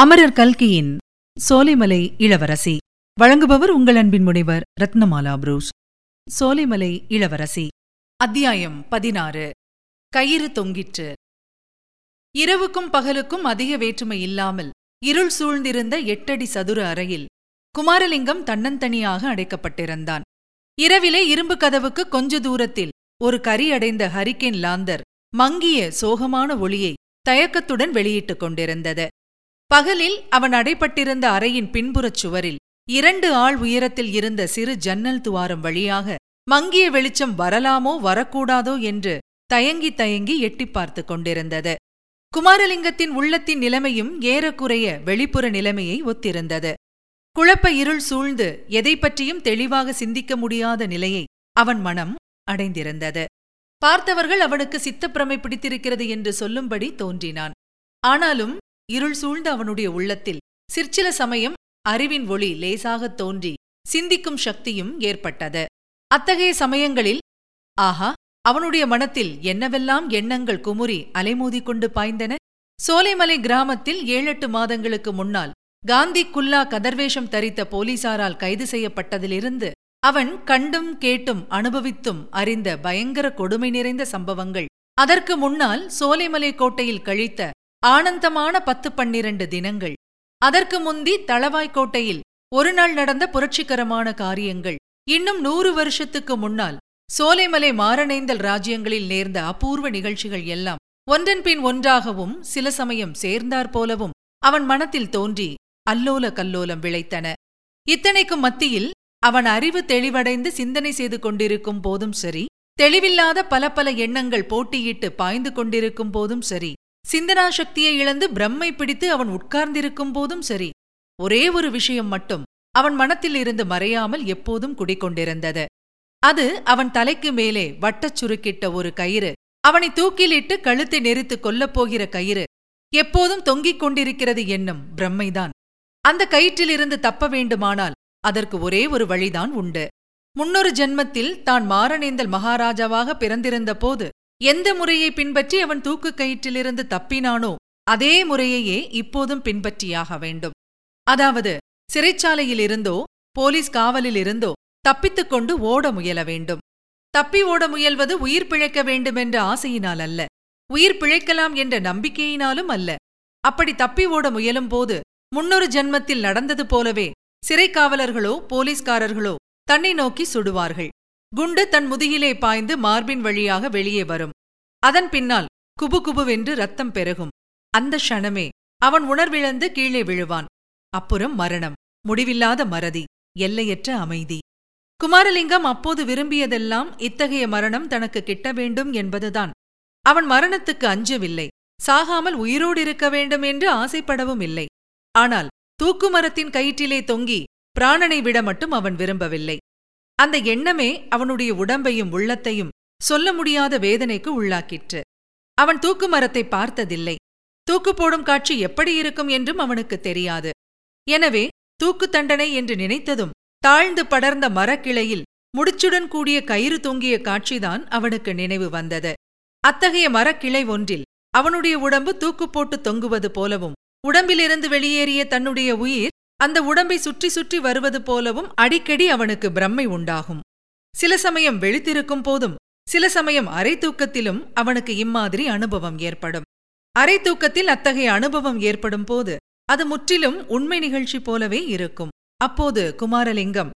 அமரர் கல்கியின் சோலைமலை இளவரசி. வழங்குபவர் உங்கள் அன்பின் முனைவர் ரத்னமாலா புரூஸ். சோலைமலை இளவரசி. அத்தியாயம் பதினாறு. கயிறு தொங்கிற்று. இரவுக்கும் பகலுக்கும் அதிக வேற்றுமை இல்லாமல் இருள் சூழ்ந்திருந்த எட்டடி சதுர அறையில் குமாரலிங்கம் தன்னந்தனியாக அடைக்கப்பட்டிருந்தான். இரவிலே இரும்பு கதவுக்கு கொஞ்ச தூரத்தில் ஒரு கரி அடைந்த ஹரிக்கேன் லாந்தர் மங்கிய சோகமான ஒளியை தயக்கத்துடன் வெளியிட்டுக் கொண்டிருந்தது. பகலில் அவன் அடைப்பட்டிருந்த அறையின் பின்புறச் சுவரில் இரண்டு ஆள் உயரத்தில் இருந்த சிறு ஜன்னல் துவாரம் வழியாக மங்கிய வெளிச்சம் வரலாமோ வரக்கூடாதோ என்று தயங்கி தயங்கி எட்டிப் பார்த்து கொண்டிருந்தது. குமாரலிங்கத்தின் உள்ளத்தின் நிலைமையும் ஏறக்குறைய வெளிப்புற நிலைமையை ஒத்திருந்தது. குழப்ப இருள் சூழ்ந்து எதை பற்றியும் தெளிவாக சிந்திக்க முடியாத நிலையை அவன் மனம் அடைந்திருந்தது. பார்த்தவர்கள் அவனுக்கு சித்தப்பிரமை பிடித்திருக்கிறது என்று சொல்லும்படி தோன்றினான். ஆனாலும் இருள் சூழ்ந்த அவனுடைய உள்ளத்தில் சிற்சில சமயம் அறிவின் ஒளி லேசாகத் தோன்றி சிந்திக்கும் சக்தியும் ஏற்பட்டது. அத்தகைய சமயங்களில் ஆஹா அவனுடைய மனத்தில் என்னவெல்லாம் எண்ணங்கள் குமுறி அலைமோதிக் கொண்டு பாய்ந்தன? சோலைமலை கிராமத்தில் ஏழெட்டு மாதங்களுக்கு முன்னால் காந்தி குல்லா கதர்வேஷம் தரித்த போலீசாரால் கைது செய்யப்பட்டதிலிருந்து அவன் கண்டும் கேட்டும் அனுபவித்தும் அறிந்த பயங்கர கொடுமை நிறைந்த சம்பவங்கள். அதற்கு முன்னால் சோலைமலை கோட்டையில் கழித்த ஆனந்தமான பத்து பன்னிரண்டு தினங்கள். அதற்கு முந்தி தளவாய்க்கோட்டையில் ஒருநாள் நடந்த புரட்சிகரமான காரியங்கள். இன்னும் நூறு வருஷத்துக்கு முன்னால் சோலைமலை மாரணேந்தல் ராஜ்யங்களில் நேர்ந்த அபூர்வ நிகழ்ச்சிகள் எல்லாம் ஒன்றன்பின் ஒன்றாகவும் சில சமயம் சேர்ந்தாற் போலவும் அவன் மனத்தில் தோன்றி அல்லோல கல்லோலம் விளைத்தன. இத்தனைக்கும் மத்தியில் அவன் அறிவு தெளிவடைந்து சிந்தனை செய்து கொண்டிருக்கும் போதும் சரி தெளிவில்லாத பல பல எண்ணங்கள் போட்டியிட்டு பாய்ந்து கொண்டிருக்கும் போதும் சரி சிந்தனா சக்தியை இழந்து பிரம்மை பிடித்து அவன் உட்கார்ந்திருக்கும் போதும் சரி. ஒரே ஒரு விஷயம் மட்டும் அவன் மனத்தில் இருந்து மறையாமல் எப்போதும் குடிக்கொண்டிருந்தது. அது அவன் தலைக்கு மேலே வட்டச் சுருக்கிட்ட ஒரு கயிறு அவனை தூக்கிலிட்டு கழுத்தை நெரித்து கொல்லப் போகிற கயிறு எப்போதும் தொங்கிக் கொண்டிருக்கிறது என்னும் பிரம்மைதான். அந்த கயிற்றிலிருந்து தப்ப வேண்டுமானால் அதற்கு ஒரே ஒரு வழிதான் உண்டு. முன்னொரு ஜென்மத்தில் தான் மாரணேந்தல் மகாராஜாவாக பிறந்திருந்த போது எந்த முறையை பின்பற்றி அவன் தூக்கு கயிற்றிலிருந்து தப்பினானோ அதே முறையையே இப்போதும் பின்பற்றியாக வேண்டும். அதாவது சிறைச்சாலையிலிருந்தோ போலீஸ் காவலிலிருந்தோ தப்பித்துக் கொண்டு ஓட முயல வேண்டும். தப்பி ஓட முயல்வது உயிர் பிழைக்க வேண்டுமென்ற ஆசையினால் அல்ல. உயிர் பிழைக்கலாம் என்ற நம்பிக்கையினாலும் அல்ல. அப்படி தப்பி ஓட முயலும் போது முன்னொரு ஜென்மத்தில் நடந்தது போலவே சிறைக்காவலர்களோ போலீஸ்காரர்களோ தன்னை நோக்கி சுடுவார்கள். குண்டு தன் முதுகிலே பாய்ந்து மார்பின் வழியாக வெளியே வரும். அதன் பின்னால் குபு குபுவென்று ரத்தம் பெருகும். அந்த க்ஷணமே அவன் உணர்விழந்து கீழே விழுவான். அப்புறம் மரணம். முடிவில்லாத மறதி. எல்லையற்ற அமைதி. குமாரலிங்கம் அப்போது விரும்பியதெல்லாம் இத்தகைய மரணம் தனக்கு கிட்ட வேண்டும் என்பதுதான். அவன் மரணத்துக்கு அஞ்சவில்லை. சாகாமல் உயிரோடு இருக்க வேண்டும் என்று ஆசைப்படவும் இல்லை. ஆனால் தூக்குமரத்தின் கயிற்றிலே தொங்கி பிராணனை விட மட்டும் அவன் விரும்பவில்லை. அந்த எண்ணமே அவனுடைய உடம்பையும் உள்ளத்தையும் சொல்ல முடியாத வேதனைக்கு உள்ளாக்கிற்று. அவன் தூக்கு மரத்தை பார்த்ததில்லை. தூக்கு போடும் காட்சி எப்படி இருக்கும் என்றும் அவனுக்கு தெரியாது. எனவே தூக்கு தண்டனை என்று நினைத்ததும் தாழ்ந்து படர்ந்த மரக்கிளையில் முடிச்சுடன் கூடிய கயிறு தொங்கிய காட்சிதான் அவனுக்கு நினைவு வந்தது. அத்தகைய மரக்கிளை ஒன்றில் அவனுடைய உடம்பு தூக்கு போட்டு தொங்குவது போலவும் உடம்பிலிருந்து வெளியேறிய தன்னுடைய உயிர் அந்த உடம்பை சுற்றி சுற்றி வருவது போலவும் அடிக்கடி அவனுக்கு பிரம்மை உண்டாகும். சில சமயம் வெளித்திருக்கும் போதும் சில சமயம் அரை தூக்கத்திலும் அவனுக்கு இம்மாதிரி அனுபவம் ஏற்படும். அரை தூக்கத்தில் அத்தகைய அனுபவம் ஏற்படும் போது அது முற்றிலும் உண்மை நிகழ்ச்சி போலவே இருக்கும். அப்போது குமாரலிங்கம்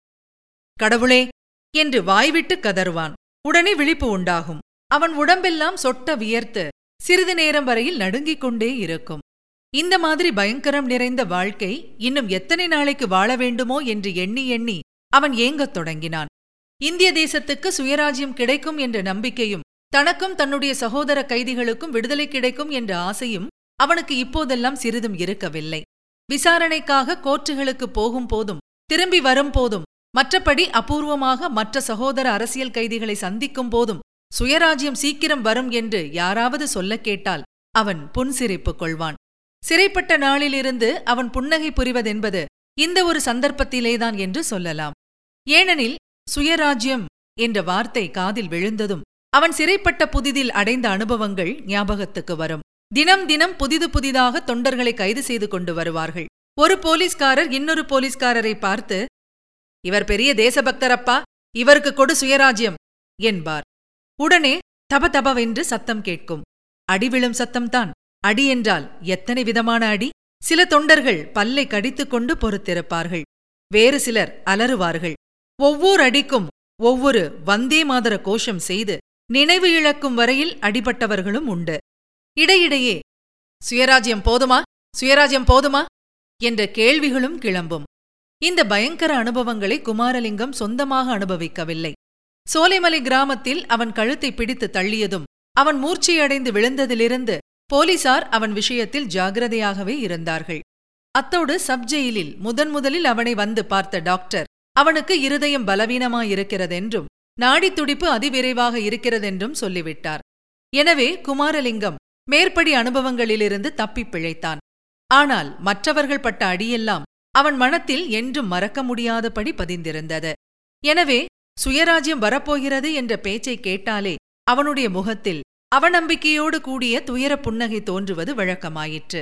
கடவுளே என்று வாய்விட்டு கதறுவான். உடனே விழிப்பு உண்டாகும். அவன் உடம்பெல்லாம் சொட்ட வியர்த்து சிறிது நேரம் வரையில் நடுங்கிக் கொண்டே இருக்கும். இந்த மாதிரி பயங்கரம் நிறைந்த வாழ்க்கை இன்னும் எத்தனை நாளைக்கு வாழ வேண்டுமோ என்று எண்ணி எண்ணி அவன் ஏங்கத் தொடங்கினான். இந்திய தேசத்துக்கு சுயராஜ்யம் கிடைக்கும் என்ற நம்பிக்கையும் தனக்கும் தன்னுடைய சகோதர கைதிகளுக்கும் விடுதலை கிடைக்கும் என்ற ஆசையும் அவனுக்கு இப்போதெல்லாம் சிறிதும் இருக்கவில்லை. விசாரணைக்காக கோர்ட்டுகளுக்கு போகும் போதும் திரும்பி வரும் போதும் மற்றபடி அபூர்வமாக மற்ற சகோதர அரசியல் கைதிகளை சந்திக்கும் போதும் சுயராஜ்யம் சீக்கிரம் வரும் என்று யாராவது சொல்லக் கேட்டால் அவன் புன்சிரிப்பு கொள்வான். சிறைப்பட்ட நாளிலிருந்து அவன் புன்னகை புரிவதென்பது இந்த ஒரு சந்தர்ப்பத்திலேதான் என்று சொல்லலாம். ஏனெனில் சுயராஜ்யம் என்ற வார்த்தை காதில் விழுந்ததும் அவன் சிறைப்பட்ட புதிதில் அடைந்த அனுபவங்கள் ஞாபகத்துக்கு வரும். தினம் தினம் புதிது புதிதாக தொண்டர்களை கைது செய்து கொண்டு வருவார்கள். ஒரு போலீஸ்காரர் இன்னொரு போலீஸ்காரரை பார்த்து இவர் பெரிய தேசபக்தரப்பா இவருக்கு கொடு சுயராஜ்யம் என்பார். உடனே தப தபவென்று சத்தம் கேட்கும். அடி விழும் சத்தம்தான். அடி என்றால் எத்தனை விதமான அடி? சில தொண்டர்கள் பல்லை கடித்துக்கொண்டு பொறுத்திருப்பார்கள். வேறு சிலர் அலறுவார்கள். ஒவ்வொரு அடிக்கும் ஒவ்வொரு வந்தே மாதர கோஷம் செய்து நினைவு இழக்கும் வரையில் அடிபட்டவர்களும் உண்டு. இடையிடையே சுயராஜ்யம் போதுமா? சுயராஜ்யம் போதுமா? என்ற கேள்விகளும் கிளம்பும். இந்த பயங்கர அனுபவங்களை குமாரலிங்கம் சொந்தமாக அனுபவிக்கவில்லை. சோலைமலை கிராமத்தில் அவன் கழுத்தை பிடித்து தள்ளியதும் அவன் மூர்ச்சையடைந்து விழுந்ததிலிருந்து போலீசார் அவன் விஷயத்தில் ஜாகிரதையாகவே இருந்தார்கள். அத்தோடு சப் ஜெயிலில் முதன் முதலில் அவனை வந்து பார்த்த டாக்டர் அவனுக்கு இருதயம் பலவீனமாயிருக்கிறதென்றும் நாடித் துடிப்பு அதிவிரைவாக இருக்கிறதென்றும் சொல்லிவிட்டார். எனவே குமாரலிங்கம் மேற்படி அனுபவங்களிலிருந்து தப்பிப் பிழைத்தான். ஆனால் மற்றவர்கள் பட்ட அடியெல்லாம் அவன் மனத்தில் என்றும் மறக்க முடியாதபடி பதிந்திருந்தது. எனவே சுயராஜ்யம் வரப்போகிறது என்ற பேச்சை கேட்டாலே அவனுடைய முகத்தில் அவநம்பிக்கையோடு கூடிய துயர புன்னகை தோன்றுவது வழக்கமாயிற்று.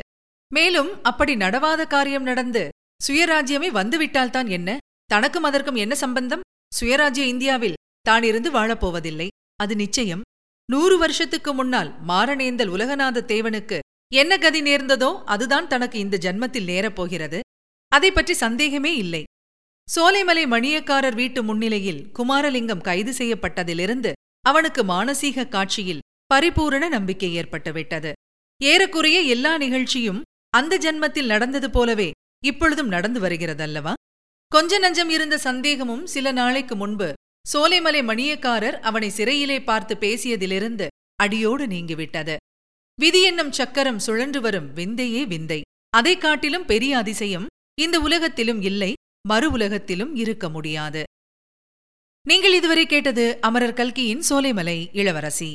மேலும் அப்படி நடவாத காரியம் நடந்து சுயராஜ்யமே வந்துவிட்டால்தான் என்ன? தனக்கும் அதற்கும் என்ன சம்பந்தம்? சுயராஜ்ய இந்தியாவில் தான் இருந்து வாழப்போவதில்லை. அது நிச்சயம். நூறு வருஷத்துக்கு முன்னால் மாரணேந்தல் உலகநாத தேவனுக்கு என்ன கதி நேர்ந்ததோ அதுதான் தனக்கு இந்த ஜன்மத்தில் நேரப்போகிறது. அதை பற்றி சந்தேகமே இல்லை. சோலைமலை மணியக்காரர் வீட்டு முன்னிலையில் குமாரலிங்கம் கைது செய்யப்பட்டதிலிருந்து அவனுக்கு மானசீக காட்சியில் பரிபூரண நம்பிக்கை ஏற்பட்டுவிட்டது. ஏறக்குறைய எல்லா நிகழ்ச்சியும் அந்த ஜன்மத்தில் நடந்தது போலவே இப்பொழுதும் நடந்து வருகிறதல்லவா? கொஞ்ச நஞ்சம் இருந்த சந்தேகமும் சில நாளைக்கு முன்பு சோலைமலை மணியக்காரர் அவனை சிறையிலே பார்த்து பேசியதிலிருந்து அடியோடு நீங்கிவிட்டது. விதி என்னும் சக்கரம் சுழன்று வரும் விந்தையே விந்தை. அதைக் காட்டிலும் பெரிய அதிசயம் இந்த உலகத்திலும் இல்லை மறு உலகத்திலும் இருக்க முடியாது. நீங்கள் இதுவரை கேட்டது அமரர் கல்கியின் சோலைமலை இளவரசி.